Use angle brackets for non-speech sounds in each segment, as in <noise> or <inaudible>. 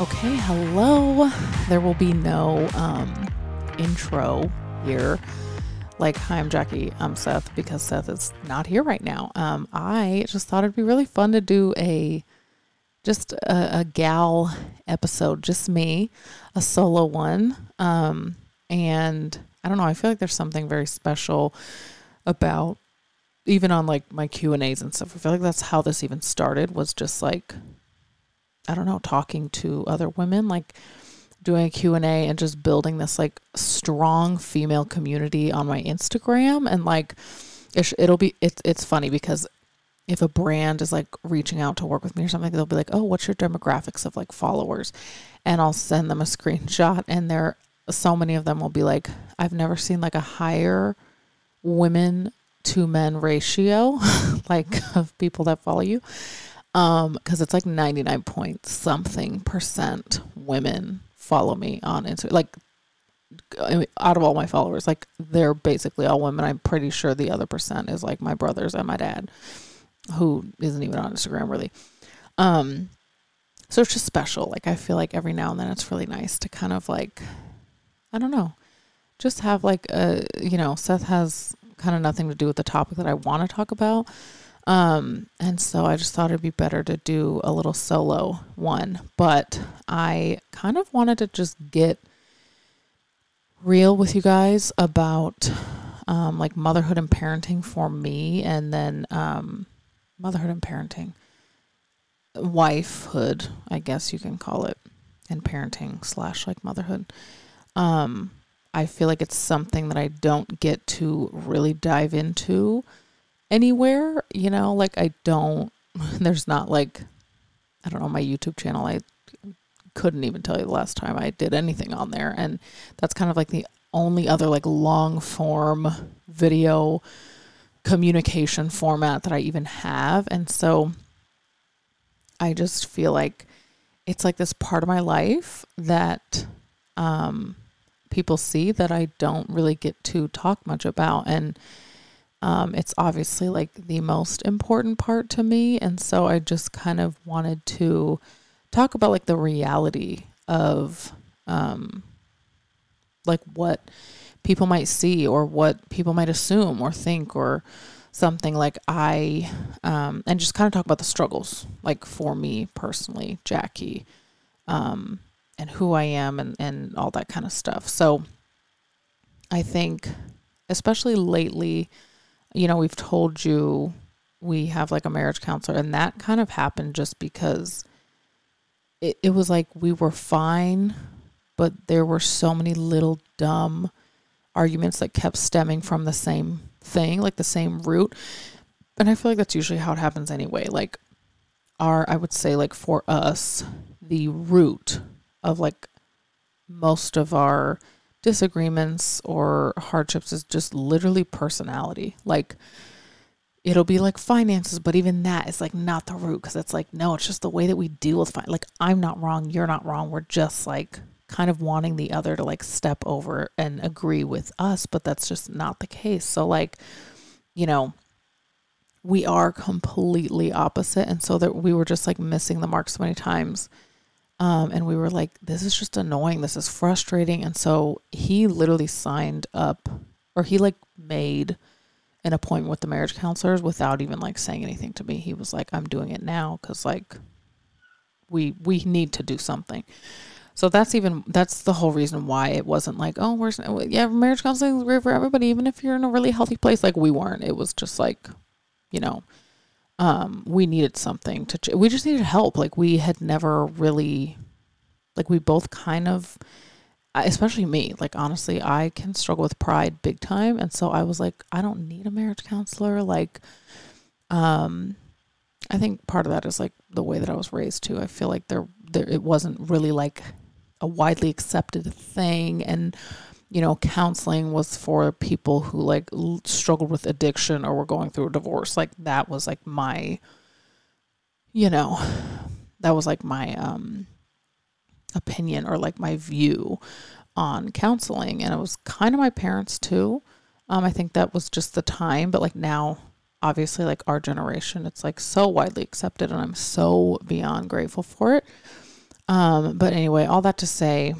Okay, hello. There will be no um, intro here. Like, hi, I'm Jackie. I'm Seth because Seth is not here right now. Um, I just thought it'd be really fun to do a just a, a gal episode, just me, a solo one. Um, and I don't know. I feel like there's something very special about even on like my Q and A's and stuff. I feel like that's how this even started. Was just like I don't know, talking to other women, like doing a Q&A and just building this like strong female community on my Instagram and like it'll be it's it's funny because if a brand is like reaching out to work with me or something they'll be like, "Oh, what's your demographics of like followers?" And I'll send them a <laughs> screenshot and there so many of them will be like, "I've never seen like a higher women to men ratio <laughs> like of people that follow you." Um, because it's like 99 point something percent women follow me on Instagram. Like, I mean, out of all my followers, like they're basically all women. I'm pretty sure the other percent is like my brothers and my dad, who isn't even on Instagram really. Um, so it's just special. Like I feel like every now and then it's really nice to kind of like, I don't know, just have like a you know Seth has kind of nothing to do with the topic that I want to talk about. Um, and so I just thought it'd be better to do a little solo one. But I kind of wanted to just get real with you guys about um, like motherhood and parenting for me, and then um, motherhood and parenting, wifehood, I guess you can call it, and parenting slash like motherhood. Um, I feel like it's something that I don't get to really dive into anywhere, you know, like I don't <laughs> there's not like I don't know, my YouTube channel I couldn't even tell you the last time I did anything on there. And that's kind of like the only other like long form video communication format that I even have. And so I just feel like it's like this part of my life that um people see that I don't really get to talk much about. And um, it's obviously like the most important part to me. And so I just kind of wanted to talk about like the reality of um, like what people might see or what people might assume or think or something like I, um, and just kind of talk about the struggles, like for me personally, Jackie, um, and who I am and, and all that kind of stuff. So I think, especially lately, you know, we've told you we have like a marriage counselor, and that kind of happened just because it, it was like we were fine, but there were so many little dumb arguments that kept stemming from the same thing, like the same root. And I feel like that's usually how it happens anyway. Like, our, I would say, like for us, the root of like most of our disagreements or hardships is just literally personality. Like it'll be like finances, but even that is like not the root because it's like no, it's just the way that we deal with Like I'm not wrong, you're not wrong. We're just like kind of wanting the other to like step over and agree with us, but that's just not the case. So like, you know, we are completely opposite and so that we were just like missing the mark so many times um, and we were like, this is just annoying. This is frustrating. And so he literally signed up or he like made an appointment with the marriage counselors without even like saying anything to me. He was like, I'm doing it now because like we we need to do something. So that's even that's the whole reason why it wasn't like, oh, we're yeah, marriage counseling is great for everybody, even if you're in a really healthy place. Like we weren't. It was just like, you know, um, we needed something to, ch- we just needed help. Like we had never really, like we both kind of, especially me, like honestly, I can struggle with pride big time. And so I was like, I don't need a marriage counselor. Like, um, I think part of that is like the way that I was raised too. I feel like there, there, it wasn't really like a widely accepted thing. And, you know, counseling was for people who like struggled with addiction or were going through a divorce. Like that was like my, you know, that was like my um, opinion or like my view on counseling. And it was kind of my parents too. Um, I think that was just the time, but like now, obviously, like our generation, it's like so widely accepted, and I'm so beyond grateful for it. Um, but anyway, all that to say,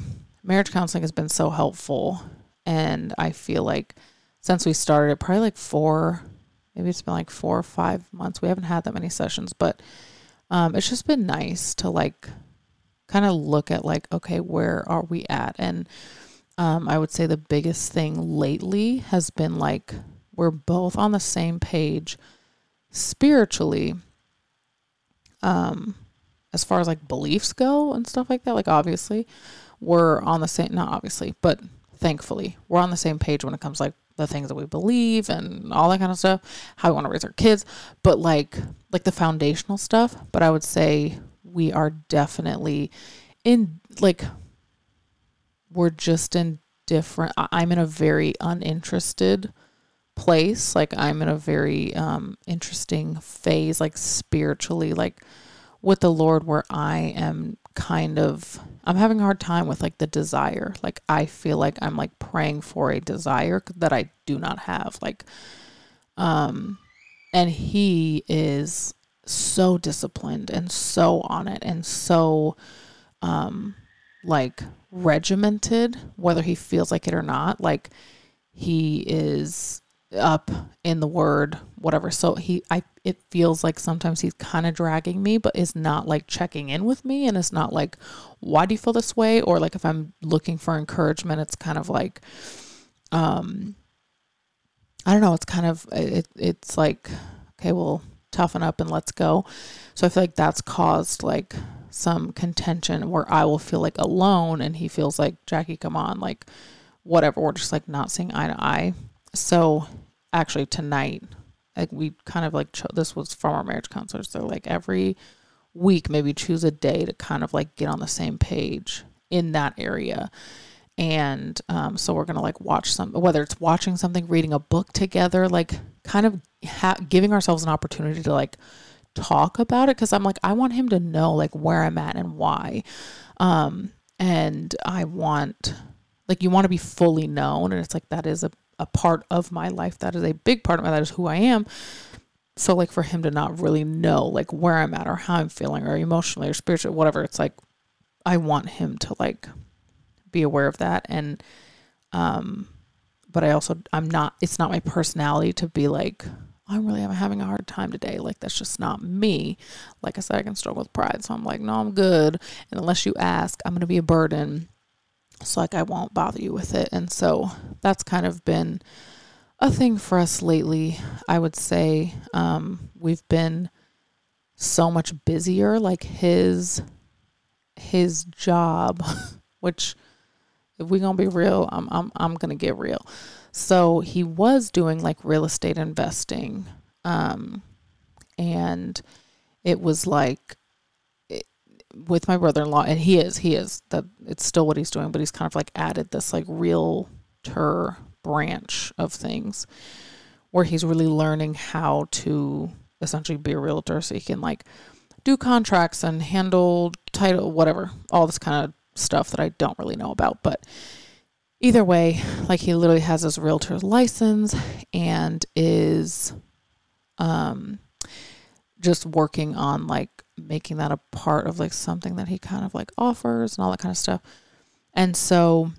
marriage counseling has been so helpful. And I feel like since we started probably like four, maybe it's been like four or five months. We haven't had that many sessions, but um, it's just been nice to like kind of look at like, okay, where are we at? And um, I would say the biggest thing lately has been like we're both on the same page spiritually. Um, as far as like beliefs go and stuff like that, like obviously we're on the same, not obviously, but thankfully we're on the same page when it comes like the things that we believe and all that kind of stuff, how we want to raise our kids, but like like the foundational stuff. But I would say we are definitely in like we're just in different I'm in a very uninterested place. Like I'm in a very um interesting phase, like spiritually, like with the Lord where I am kind of I'm having a hard time with like the desire. Like I feel like I'm like praying for a desire that I do not have. Like um and he is so disciplined and so on it and so um like regimented whether he feels like it or not. Like he is up in the word whatever. So he i it feels like sometimes he's kind of dragging me but is not like checking in with me. And it's not like why do you feel this way? Or like if i'm looking for encouragement it's kind of like um i don't know. It's kind of it, it's like okay well toughen up and let's go. So i feel like that's caused like some contention where i will feel like alone and he feels like jackie come on like whatever. We're just like not seeing eye to eye so actually tonight like we kind of like cho- this was from our marriage counselors so like every week maybe choose a day to kind of like get on the same page in that area. And um, so we're gonna like watch some whether it's watching something reading a book together like kind of ha- giving ourselves an opportunity to like talk about it because i'm like i want him to know like where i'm at and why. Um and i want like you want to be fully known and it's like that is a a part of my life. That is a big part of my life. that is who I am. So like for him to not really know like where I'm at or how I'm feeling or emotionally or spiritually, whatever, it's like I want him to like be aware of that. And um but I also I'm not it's not my personality to be like I'm really I'm having a hard time today. Like that's just not me. Like I said, I can struggle with pride. So I'm like, no, I'm good. And unless you ask, I'm gonna be a burden so like I won't bother you with it. And so that's kind of been a thing for us lately. I would say um, we've been so much busier. Like his his job, <laughs> which if we're gonna be real, I'm I'm I'm gonna get real. So he was doing like real estate investing, um, and it was like with my brother-in-law and he is he is that it's still what he's doing but he's kind of like added this like realtor branch of things where he's really learning how to essentially be a realtor so he can like do contracts and handle title whatever all this kind of stuff that I don't really know about. But either way like he literally has his realtor's license and is um just working on like making that a part of like something that he kind of like offers and all that kind of stuff. And so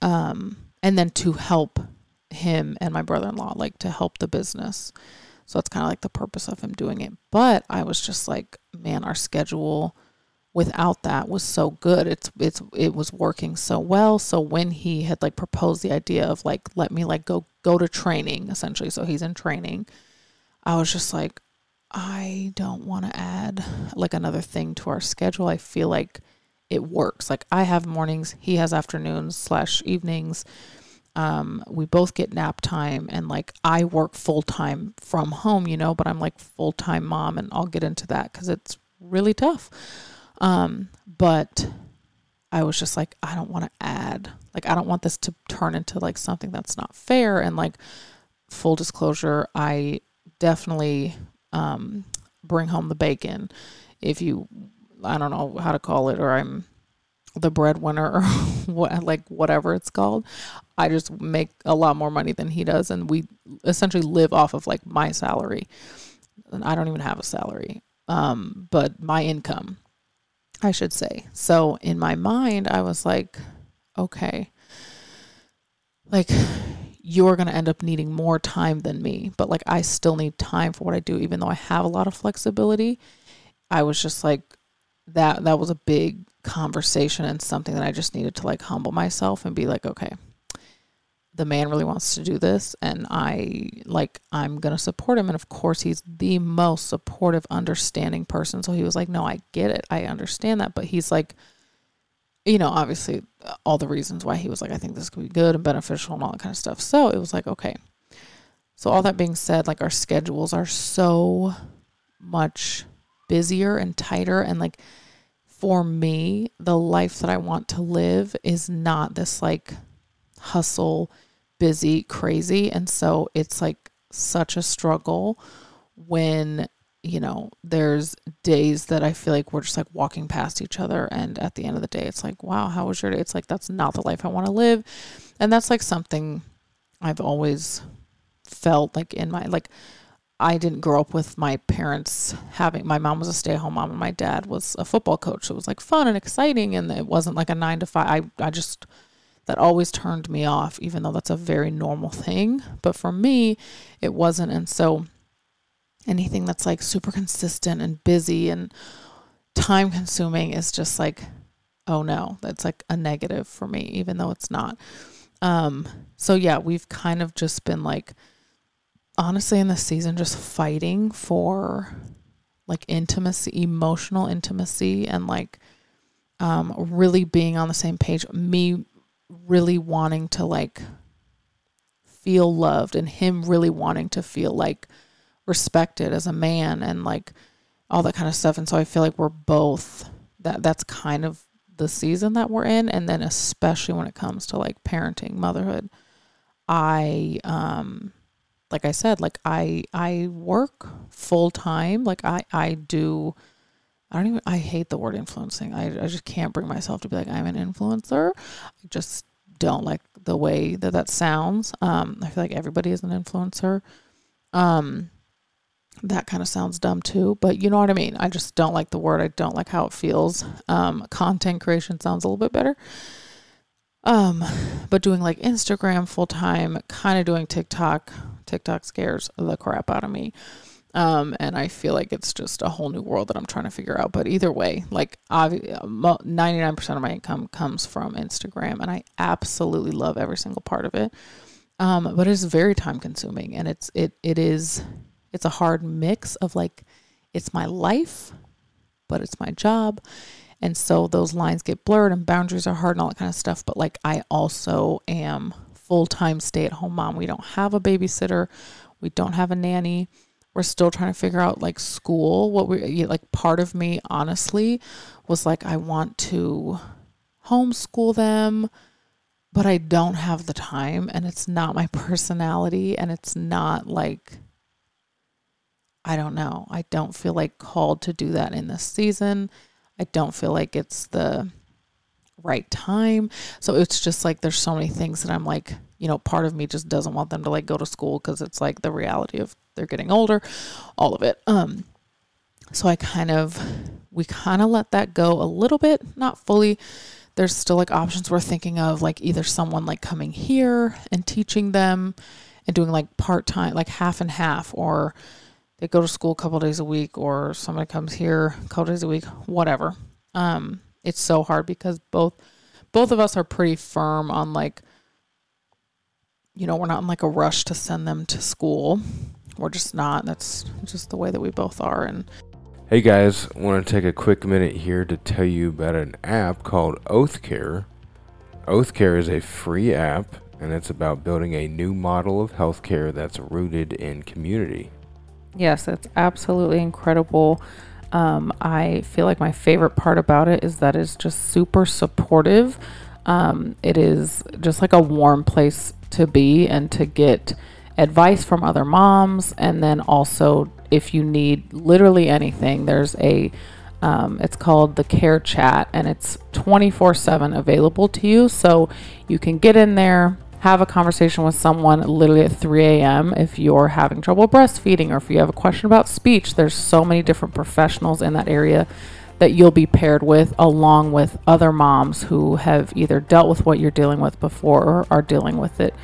um and then to help him and my brother-in-law like to help the business. So that's kind of like the purpose of him doing it. But I was just like, man, our schedule without that was so good. It's it's it was working so well. So when he had like proposed the idea of like let me like go go to training essentially. So he's in training. I was just like, I don't want to add like another thing to our schedule. I feel like it works. Like I have mornings, he has afternoons slash evenings. Um, we both get nap time and like I work full time from home, you know, but I'm like full time mom and I'll get into that because it's really tough. Um, but I was just like, I don't want to add, like, I don't want this to turn into like something that's not fair. And like, full disclosure, I definitely um, bring home the bacon. If you, I don't know how to call it, or I'm the breadwinner or <laughs> what, like whatever it's called. I just make a lot more money than he does, and we essentially live off of like my salary. And I don't even have a salary, um, but my income. I should say. So in my mind, I was like, okay, like you're going to end up needing more time than me, but like I still need time for what I do, even though I have a lot of flexibility. I was just like, that that was a big conversation and something that I just needed to like humble myself and be like, okay, the man really wants to do this and I like I'm going to support him and of course he's the most supportive understanding person. So he was like, "No, I get it. I understand that." But he's like you know, obviously uh, all the reasons why he was like, I think this could be good and beneficial and all that kind of stuff. So it was like, okay. So all that being said, like our schedules are so much busier and tighter and like for me, the life that I want to live is not this like hustle, busy, crazy. And so it's like such a struggle when, you know, there's days that I feel like we're just like walking past each other. And at the end of the day, it's like, wow, how was your day? It's like, that's not the life I want to live. And that's like something I've always felt like in my, like, I didn't grow up with my parents having my mom was a stay at home mom and my dad was a football coach. So it was like fun and exciting and it wasn't like a nine to five. I, I just that always turned me off, even though that's a very normal thing. But for me, it wasn't. And so anything that's like super consistent and busy and time consuming is just like, oh no, that's like a negative for me, even though it's not. Um, so yeah, we've kind of just been like honestly in this season just fighting for like intimacy, emotional intimacy and like um really being on the same page. Me really wanting to like feel loved and him really wanting to feel like respected as a man and like all that kind of stuff. And so I feel like we're both that that's kind of the season that we're in and then especially when it comes to like parenting, motherhood. I um like I said, like I I work full time. Like I I do. I don't even. I hate the word influencing. I I just can't bring myself to be like I'm an influencer. I just don't like the way that that sounds. Um, I feel like everybody is an influencer. Um, that kind of sounds dumb too, but you know what I mean. I just don't like the word. I don't like how it feels. Um, content creation sounds a little bit better. Um, but doing like Instagram full time, kind of doing TikTok TikTok scares the crap out of me. Um, and I feel like it's just a whole new world that I'm trying to figure out. But either way, like 99% of my income comes from Instagram, and I absolutely love every single part of it. Um, but it's very time consuming, and it's it it is it's a hard mix of like it's my life, but it's my job, and so those lines get blurred and boundaries are hard and all that kind of stuff. But like I also am full time stay at home mom. We don't have a babysitter, we don't have a nanny. We're still trying to figure out like school. What we like, part of me honestly was like, I want to homeschool them, but I don't have the time and it's not my <laughs> personality and it's not like, I don't know. I don't feel like called to do that in this season. I don't feel like it's the right time. So it's just like there's so many things that I'm like, you know, part of me just doesn't want them to like go to school because it's like the reality of they're getting older, all of it. Um so I kind of we kind of let that go a little bit, not fully. There's still like options we're thinking of like either someone like coming here and teaching them and doing like part-time like half and half or they go to school a couple days a week or somebody comes here a couple days a week, whatever. Um it's so hard because both both of us are pretty firm on like you know, we're not in like a rush to send them to school. We're just not. That's just the way that we both are and Hey guys, want to take a quick minute here to tell you about an app called OathCare. OathCare is a free app and it's about building a new model of healthcare that's rooted in community. Yes, it's absolutely incredible. Um, I feel like my favorite part about it is that it's just super supportive. Um, it is just like a warm place to be and to get advice from other moms. And then also, if you need literally anything, there's a um, it's called the Care Chat and it's 24 7 available to you. So you can get in there, have a conversation with someone literally at 3 a.m. if you're having trouble breastfeeding or if you have a question about speech. There's so many different professionals in that area that you'll be paired with along with other moms who have either dealt with what you're dealing with before or are dealing with it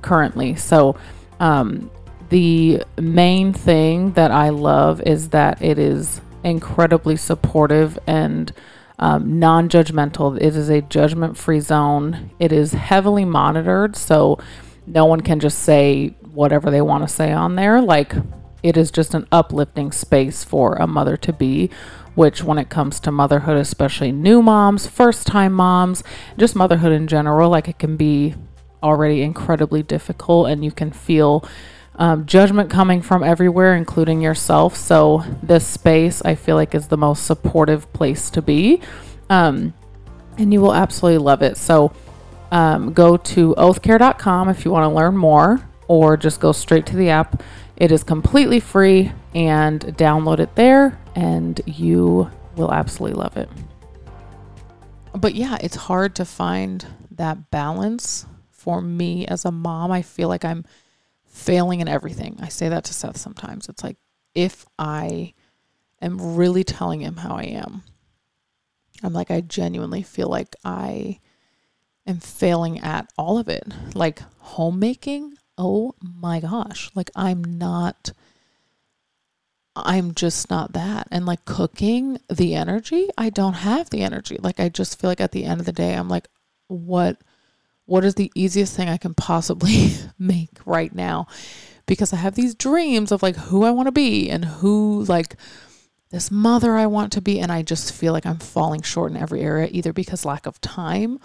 currently. So, um, the main thing that I love is that it is incredibly supportive and um, non judgmental. It is a judgment free zone. It is heavily monitored, so no one can just say whatever they want to say on there. Like, it is just an uplifting space for a mother to be. Which, when it comes to motherhood, especially new moms, first time moms, just motherhood in general, like it can be already incredibly difficult and you can feel um, judgment coming from everywhere, including yourself. So, this space I feel like is the most supportive place to be. Um, and you will absolutely love it. So, um, go to oathcare.com if you want to learn more, or just go straight to the app. It is completely free and download it there, and you will absolutely love it. But yeah, it's hard to find that balance for me as a mom. I feel like I'm failing in everything. I say that to Seth sometimes. It's like if I am really telling him how I am, I'm like, I genuinely feel like I am failing at all of it. Like homemaking, oh my gosh, like I'm not. I'm just not that. And like cooking, the energy, I don't have the energy. Like I just feel like at the end of the day, I'm like, what what is the easiest thing I can possibly <laughs> make right now? Because I have these dreams of like who I want to be and who like this mother I want to be. And I just feel like I'm falling short in every area, either because lack of time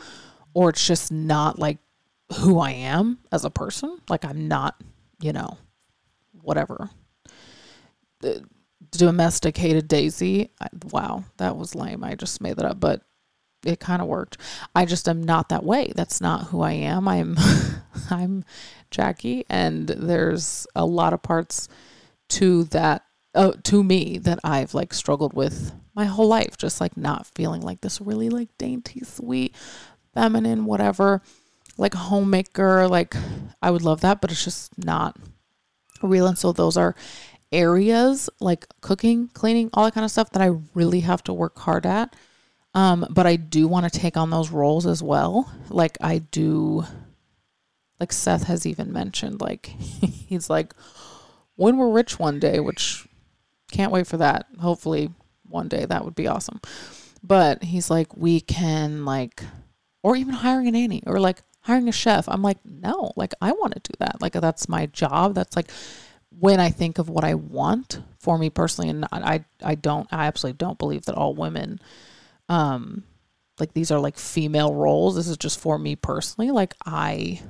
or it's just not like who I am as a person. Like I'm not, you know, whatever. The domesticated Daisy. I, wow, that was lame. I just made that up. But it kind of worked. I just am not that way. That's not who I am. I'm <laughs> I'm Jackie and there's a lot of parts to that uh, to me that I've like struggled with my whole life just like not feeling like this really like dainty, sweet, feminine whatever like homemaker like I would love that but it's just not real and so those are areas like cooking, cleaning, all that kind of stuff that I really have to work hard at um, but I do want to take on those roles as well. Like I do like Seth has even mentioned, like <laughs> he's like, when we're rich one day, which can't wait for that. Hopefully one day that would be awesome. But he's like, we can like or even hiring a nanny or like hiring a chef. I'm like, no, like I want to do that. Like that's my job. That's like when I think of what I want for me personally, and I I don't I absolutely don't believe that all women um like these are like female roles. This is just for me personally. Like i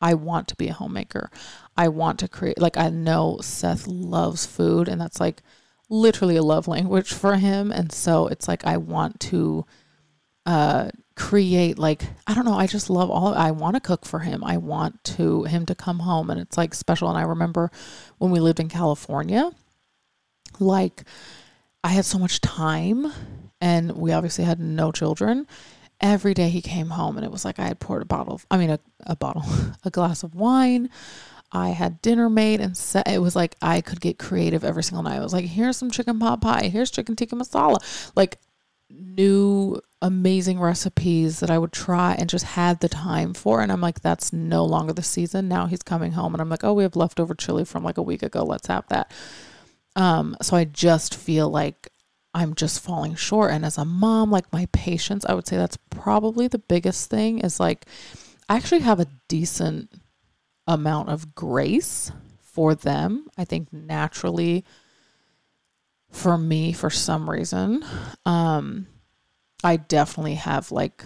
i want to be a homemaker. I want to create like i know seth loves food and that's like literally a love language for him. And so it's like i want to uh create like i don't know i just love all i want to cook for him. I want to him to come home. And it's like special. And i remember when we lived in california like i had so much time and we obviously had no children. Every day he came home and it was like I had poured a bottle, of, I mean, a, a bottle, <laughs> a glass of wine. I had dinner made and set, it was like I could get creative every single night. I was like, here's some chicken pot pie, here's chicken tikka masala, like new amazing recipes that I would try and just had the time for. And I'm like, that's no longer the season. Now he's coming home and I'm like, oh, we have leftover chili from like a week ago. Let's have that. Um, so I just feel like I'm just falling short. And as a mom, like my patience, I would say that's probably the biggest thing is like I actually have a decent amount of grace for them. I think naturally for me, for some reason, um, I definitely have like,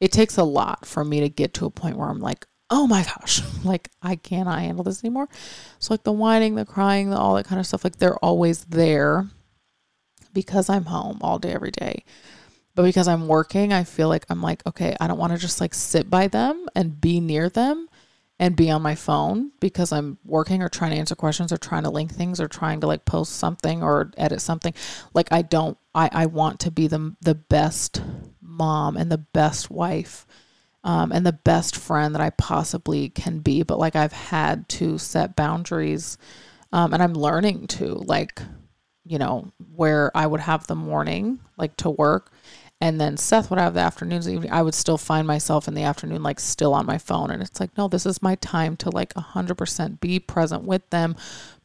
it takes a lot for me to get to a point where I'm like, oh my gosh, <laughs> like I cannot handle this anymore. So, like the whining, the crying, the, all that kind of stuff, like they're always there because I'm home all day, every day. But because I'm working, I feel like I'm like, okay, I don't want to just like sit by them and be near them and be on my phone because I'm working or trying to answer questions or trying to link things or trying to like post something or edit something. Like I don't I, I want to be the the best mom and the best wife um, and the best friend that I possibly can be. But like I've had to set boundaries um, and I'm learning to like you know, where I would have the morning like to work. And then Seth would have the afternoons I would still find myself in the afternoon like still on my phone. And it's like no this is my time to like 100% be present with them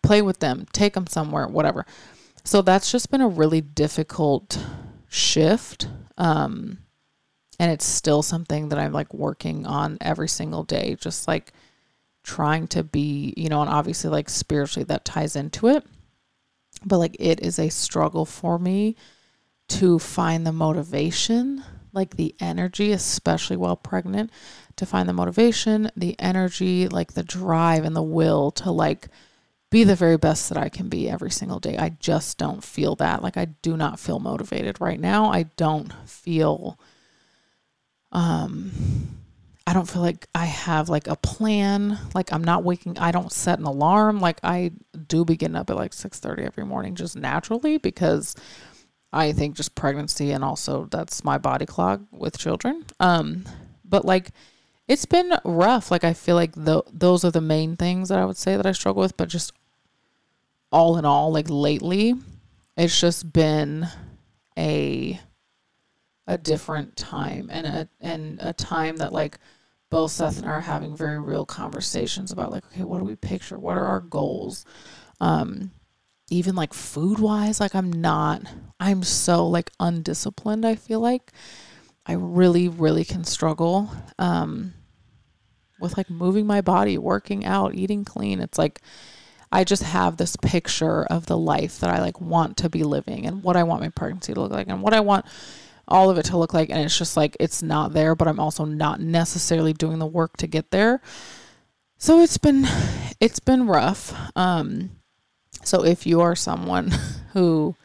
play with them take them somewhere whatever. So that's just been a really difficult shift um and it's still something that I'm like working on every single day just like trying to be you know and obviously like spiritually that ties into it but like it is a struggle for me to find the motivation, like the energy, especially while pregnant, to find the motivation, the energy, like the drive and the will to like be the very best that I can be every single day. I just don't feel that. Like I do not feel motivated right now. I don't feel um I don't feel like I have like a plan. Like I'm not waking I don't set an alarm. Like I do be getting up at like 6:30 every morning just naturally because I think just pregnancy and also that's my body clock with children. Um, but like it's been rough. Like I feel like the, those are the main things that I would say that I struggle with. But just all in all, like lately, it's just been a a different time and a and a time that like both Seth and I are having very real conversations about like okay, what do we picture? What are our goals? Um, even like food wise, like I'm not, I'm so like undisciplined, I feel like. I really, really can struggle um, with like moving my body, working out, eating clean. It's like I just have this picture of the life that I like want to be living and what I want my pregnancy to look like and what I want all of it to look like. And it's just like it's not there, but I'm also not necessarily doing the work to get there. So it's been it's been rough. Um so if you are someone <laughs> who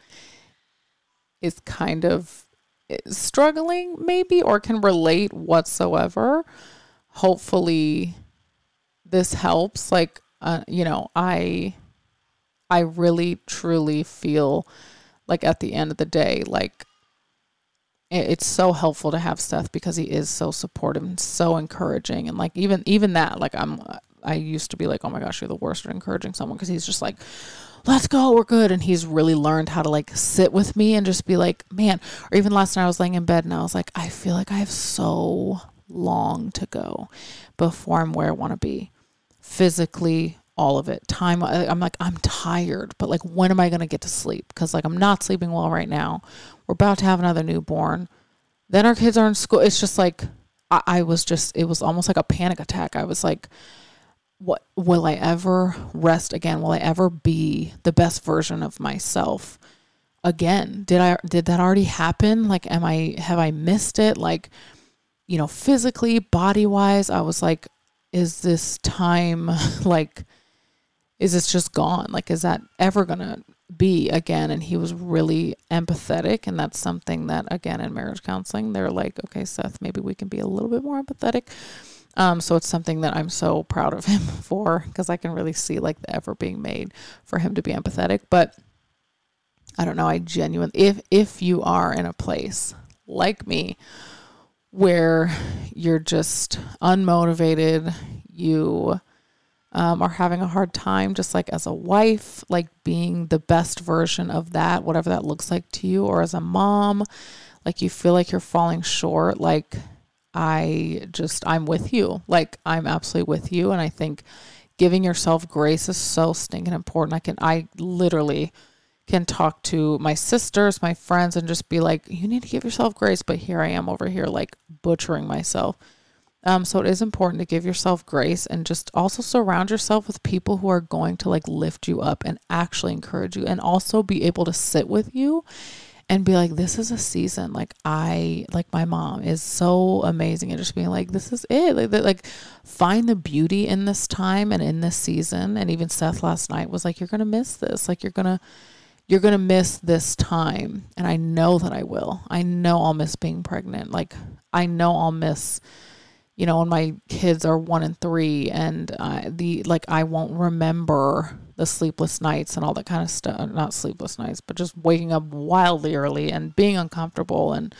is kind of eh, struggling, maybe, or can relate whatsoever, hopefully this helps. Like, uh, you know, I, I really truly feel like at the end of the day, like it's so helpful to have Seth because he is so supportive and so encouraging and like even even that like I'm I used to be like oh my gosh you're the worst at encouraging someone because he's just like let's go, we're good. And he's really learned how to like sit with me and just be like, man, or even last night I was laying in bed and I was like, I feel like I have so long to go before I'm where I want to be physically, all of it. Time, I'm like, I'm tired, but like, when am I going to get to sleep? Because like, I'm not sleeping well right now. We're about to have another newborn. Then our kids are in school. It's just like, I, I was just, it was almost like a panic attack. I was like, what will I ever rest again? Will I ever be the best version of myself again? Did I did that already happen? Like am I have I missed it? Like you know, physically, body-wise, I was like is this time <laughs> like is this just gone? Like is that ever going to be again? And he was really empathetic and that's something that again in marriage counseling, they're like, "Okay, Seth, maybe we can be a little bit more empathetic." Um, so it's something that I'm so proud of <laughs> him for because I can really see like the effort being made for him to be empathetic. But I don't know. I genuinely, if if you are in a place like me where you're just unmotivated, you um, are having a hard time, just like as a wife, like being the best version of that, whatever that looks like to you, or as a mom, like you feel like you're falling short, like I just, I'm with you. Like, I'm absolutely with you. And I think giving yourself grace is so stinking important. I can, I literally can talk to my sisters, my friends, and just be like, you need to give yourself grace. But here I am over here, like butchering myself. Um, so it is important to give yourself grace and just also surround yourself with people who are going to like lift you up and actually encourage you and also be able to sit with you and be like, this is a season. Like I, like my mom is so amazing and just being like, this is it. Like, like find the beauty in this time and in this season. And even Seth last night was like, you're going to miss this. Like you're going to, you're going to miss this time. And I know that I will. I know I'll miss being pregnant. Like I know I'll miss, you know, when my kids are one and three and uh, the, like, I won't remember the sleepless nights and all that kind of stuff. Not sleepless nights, but just waking up wildly early and being uncomfortable and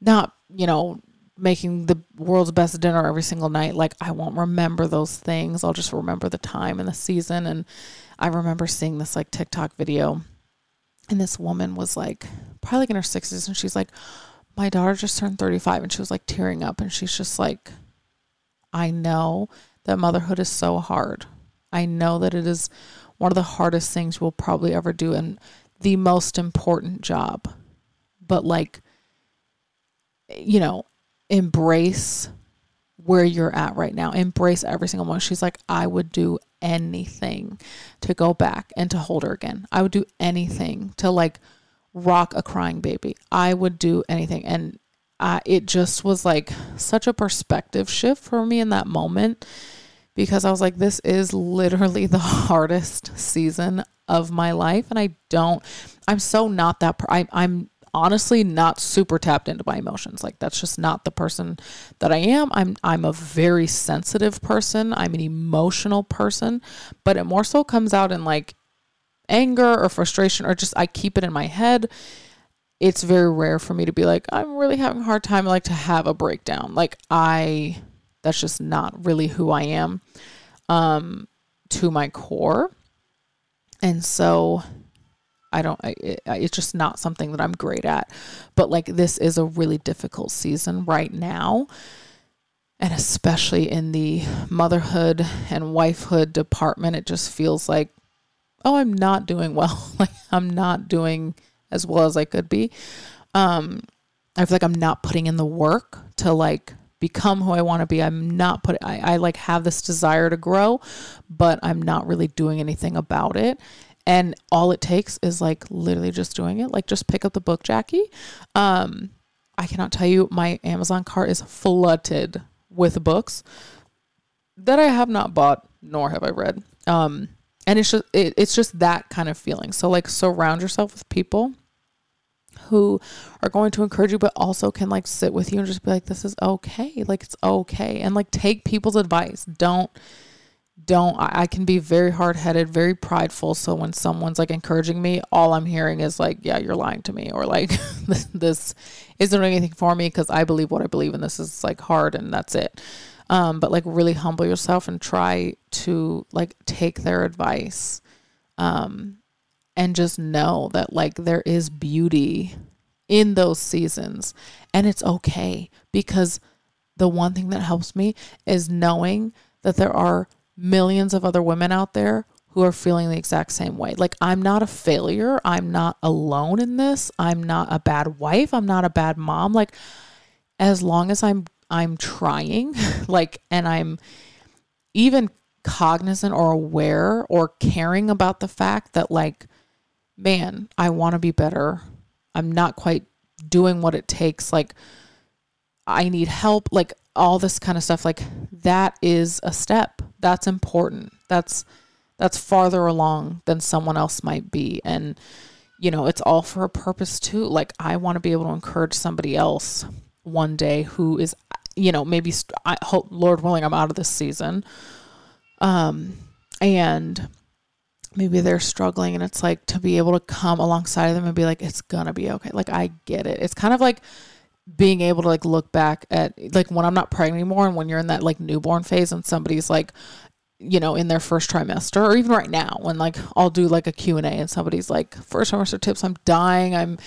not, you know, making the world's best dinner every single night. Like, I won't remember those things. I'll just remember the time and the season. And I remember seeing this like TikTok video And this woman was like, probably like in her 60s. And she's like, my daughter just turned 35. And she was like tearing up. And she's just like, I know that motherhood is so hard. I know that it is one of the hardest things we'll probably ever do and the most important job. But like, you know, embrace where you're at right now. Embrace every single one. She's like, I would do anything to go back and to hold her again. I would do anything to like rock a crying baby. I would do anything. And It just was like such a perspective shift for me in that moment because I was like, this is literally <laughs> the hardest season of my life. And I don't, I'm so not that, per- I, I'm honestly not super tapped into my emotions. Like that's just not the person that I am. I'm I'm a very sensitive person. I'm an emotional person, but it more so comes out in like anger or frustration or just I keep it in my head. It's very rare for me to be like I'm really having a hard time like to have a breakdown. Like I that's just not really who I am um to my core. And so I don't, I, it, it's just not something that I'm great at. But like, this is a really difficult season right now. And especially in the motherhood and wifehood department, it just feels like, oh, I'm not doing well. <laughs> like, I'm not doing as well as I could be. Um, I feel like I'm not putting in the work to like become who I want to be. I'm not put I, I like have this desire to grow, but I'm not really doing anything about it and all it takes is like literally just doing it like just pick up the book jackie um i cannot tell you my amazon cart is flooded with books that i have not bought nor have i read um and it's just it, it's just that kind of feeling so like surround yourself with people who are going to encourage you but also can like sit with you and just be like this is okay. Like it's okay. And like take people's advice. Don't don't I, I can be very hard-headed very prideful. So when someone's like encouraging me all i'm hearing is like yeah you're lying to me or like <laughs> this, this isn't doing anything for me because i believe what i believe and this is like hard and that's it. Um, but like really humble yourself and try to like take their advice um, and just know that like there is beauty in those seasons and it's okay because the one thing that helps me is knowing that there are millions of other women out there who are feeling the exact same way. Like, I'm not a failure. I'm not alone in this. I'm not a bad wife. I'm not a bad mom. Like, as long as I'm, I'm trying, <laughs> like, and I'm even cognizant or aware or caring about the fact that, like, man, I want to be better. I'm not quite doing what it takes. Like, I need help. Like, all this kind of stuff like that is a step that's important that's that's farther along than someone else might be and you know it's all for a purpose too like i want to be able to encourage somebody else one day who is you know maybe i hope lord willing i'm out of this season um and maybe they're struggling and it's like to be able to come alongside of them and be like it's gonna be okay. Like i get it. It's kind of like being able to like look back at like when I'm not pregnant anymore and when you're in that like newborn phase and somebody's like you know in their first trimester or even right now when like I'll do like a Q&A and somebody's like first trimester tips I'm dying. I'm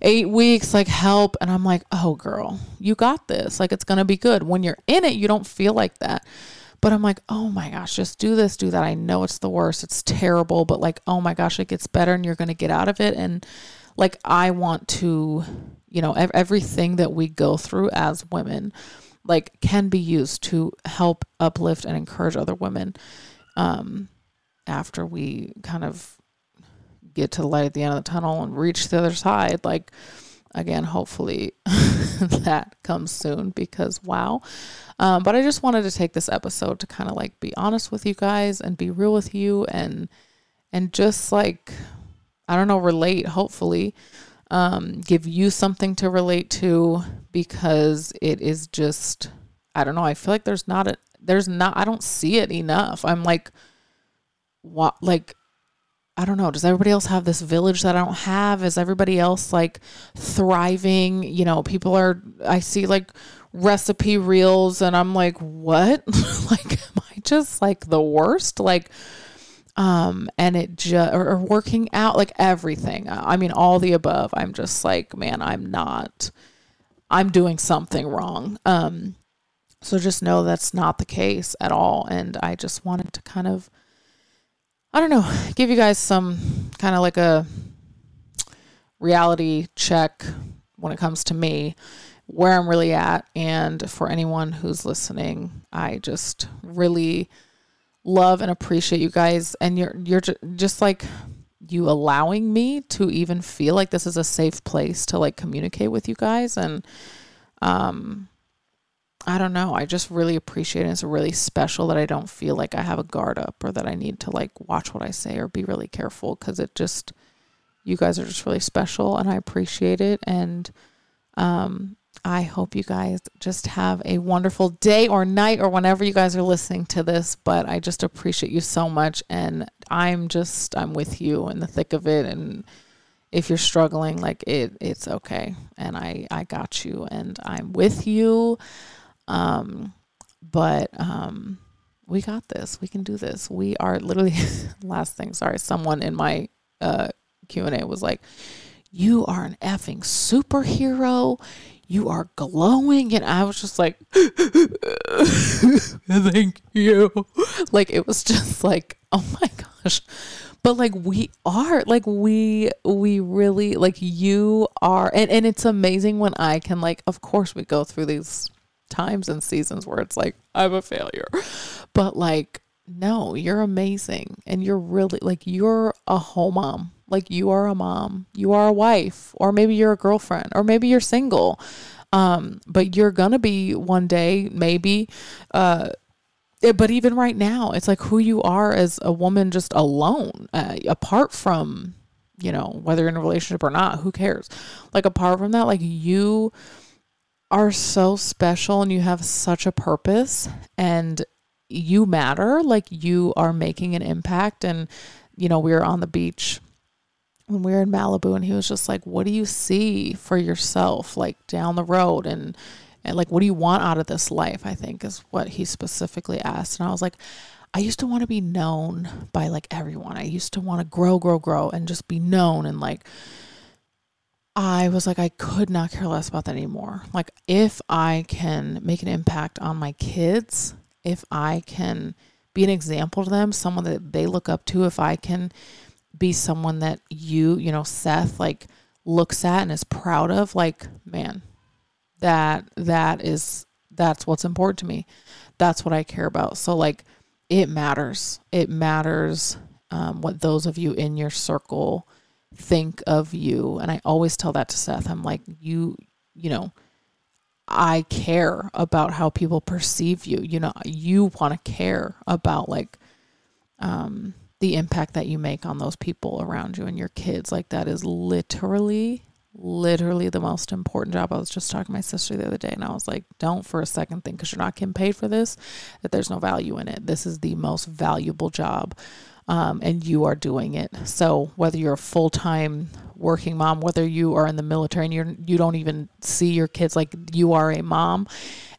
8 weeks like help. And I'm like oh girl you got this. Like it's to be good. When you're in it you don't feel like that but I'm like oh my gosh just do this do that. I know it's the worst. It's terrible but like oh my gosh it gets better and you're going to get out of it. And like I want to you know ev- everything that we go through as women like can be used to help uplift and encourage other women um after we kind of get to the light at the end of the tunnel and reach the other side. Like again hopefully <laughs> that comes soon because wow um, but i just wanted to take this episode to kind of like be honest with you guys and be real with you and and just like i don't know relate hopefully um, give you something to relate to because it is just I don't know. I feel like there's not a there's not I don't see it enough. I'm like what like I don't know. Does everybody else have this village that I don't have? Is everybody else like thriving? You know, people are I see like recipe reels and I'm like, what? <laughs> like am I just like the worst? Like um and it just or, or working out like everything i mean all the above i'm just like man i'm not i'm doing something wrong um so just know that's not the case at all and i just wanted to kind of i don't know give you guys some kind of like a reality check when it comes to me where i'm really at and for anyone who's listening i just really love and appreciate you guys and you're you're just like you allowing me to even feel like this is a safe place to like communicate with you guys and um I don't know. I just really appreciate it. It's really special that I don't feel like I have a guard up or that I need to like watch what I say or be really careful because it just, you guys are just really special and I appreciate it. And um, I hope you guys just have a wonderful day or night or whenever you guys are listening to this. But I just appreciate you so much. And I'm just, I'm with you in the thick of it. And if you're struggling, like it, it's okay. And I, I got you and I'm with you. Um, but, um, we got this. We can do this. We are literally <laughs> last thing. Sorry, someone in my uh, Q and A was like, "You are an effing superhero you are glowing. And I was just like, <laughs> thank you. Like, it was just like, oh my gosh. But like we are, like we we really like you are and, and it's amazing when I can like of course we go through these times and seasons where it's like I'm a failure. But like no, you're amazing and you're really like you're a whole mom like you are a mom, you are a wife, or maybe you're a girlfriend, or maybe you're single. Um, but you're gonna be one day, maybe. Uh, it, but even right now, it's like who you are as a woman, just alone, uh, apart from, you know, whether in a relationship or not. Who cares? Like apart from that, like you are so special and you have such a purpose and you matter. Like you are making an impact. And you know, we were on the beach when we were in Malibu and he was just like, What do you see for yourself like down the road? And, and like, what do you want out of this life? I think is what he specifically asked. And I was like, I used to want to be known by like everyone. I used to want to grow, grow, grow and just be known. And like, I was like, I could not care less about that anymore. Like, if I can make an impact on my kids, if I can be an example to them, someone that they look up to, if I can be someone that you, you know, Seth like looks at and is proud of, like, man, that that is that's what's important to me. That's what I care about. So like it matters. It matters um, what those of you in your circle think of you. And I always tell that to Seth. I'm like, you, you know, I care about how people perceive you. You know, you want to care about like um the impact that you make on those people around you and your kids. Like that is literally, literally the most important job. I was just talking to my sister the other day and I was like, don't for a second think because you're not getting paid for this, that there's no value in it. This is the most valuable job. Um, and you are doing it. So whether you're a full time working mom, whether you are in the military and you're you don't even see your kids, like you are a mom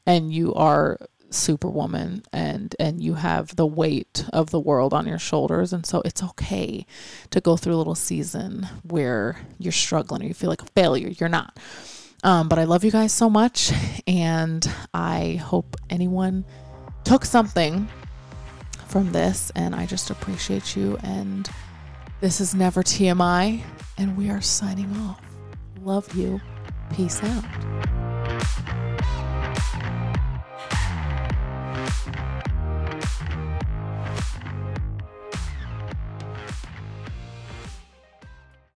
and you are superwoman and and you have the weight of the world on your shoulders. And so it's okay to go through a little season where you're struggling or you feel like a failure. You're not. Um, but i love you guys so much and i hope anyone took something from this and i just appreciate you and this is never tmi and we are signing off. Love you. Peace out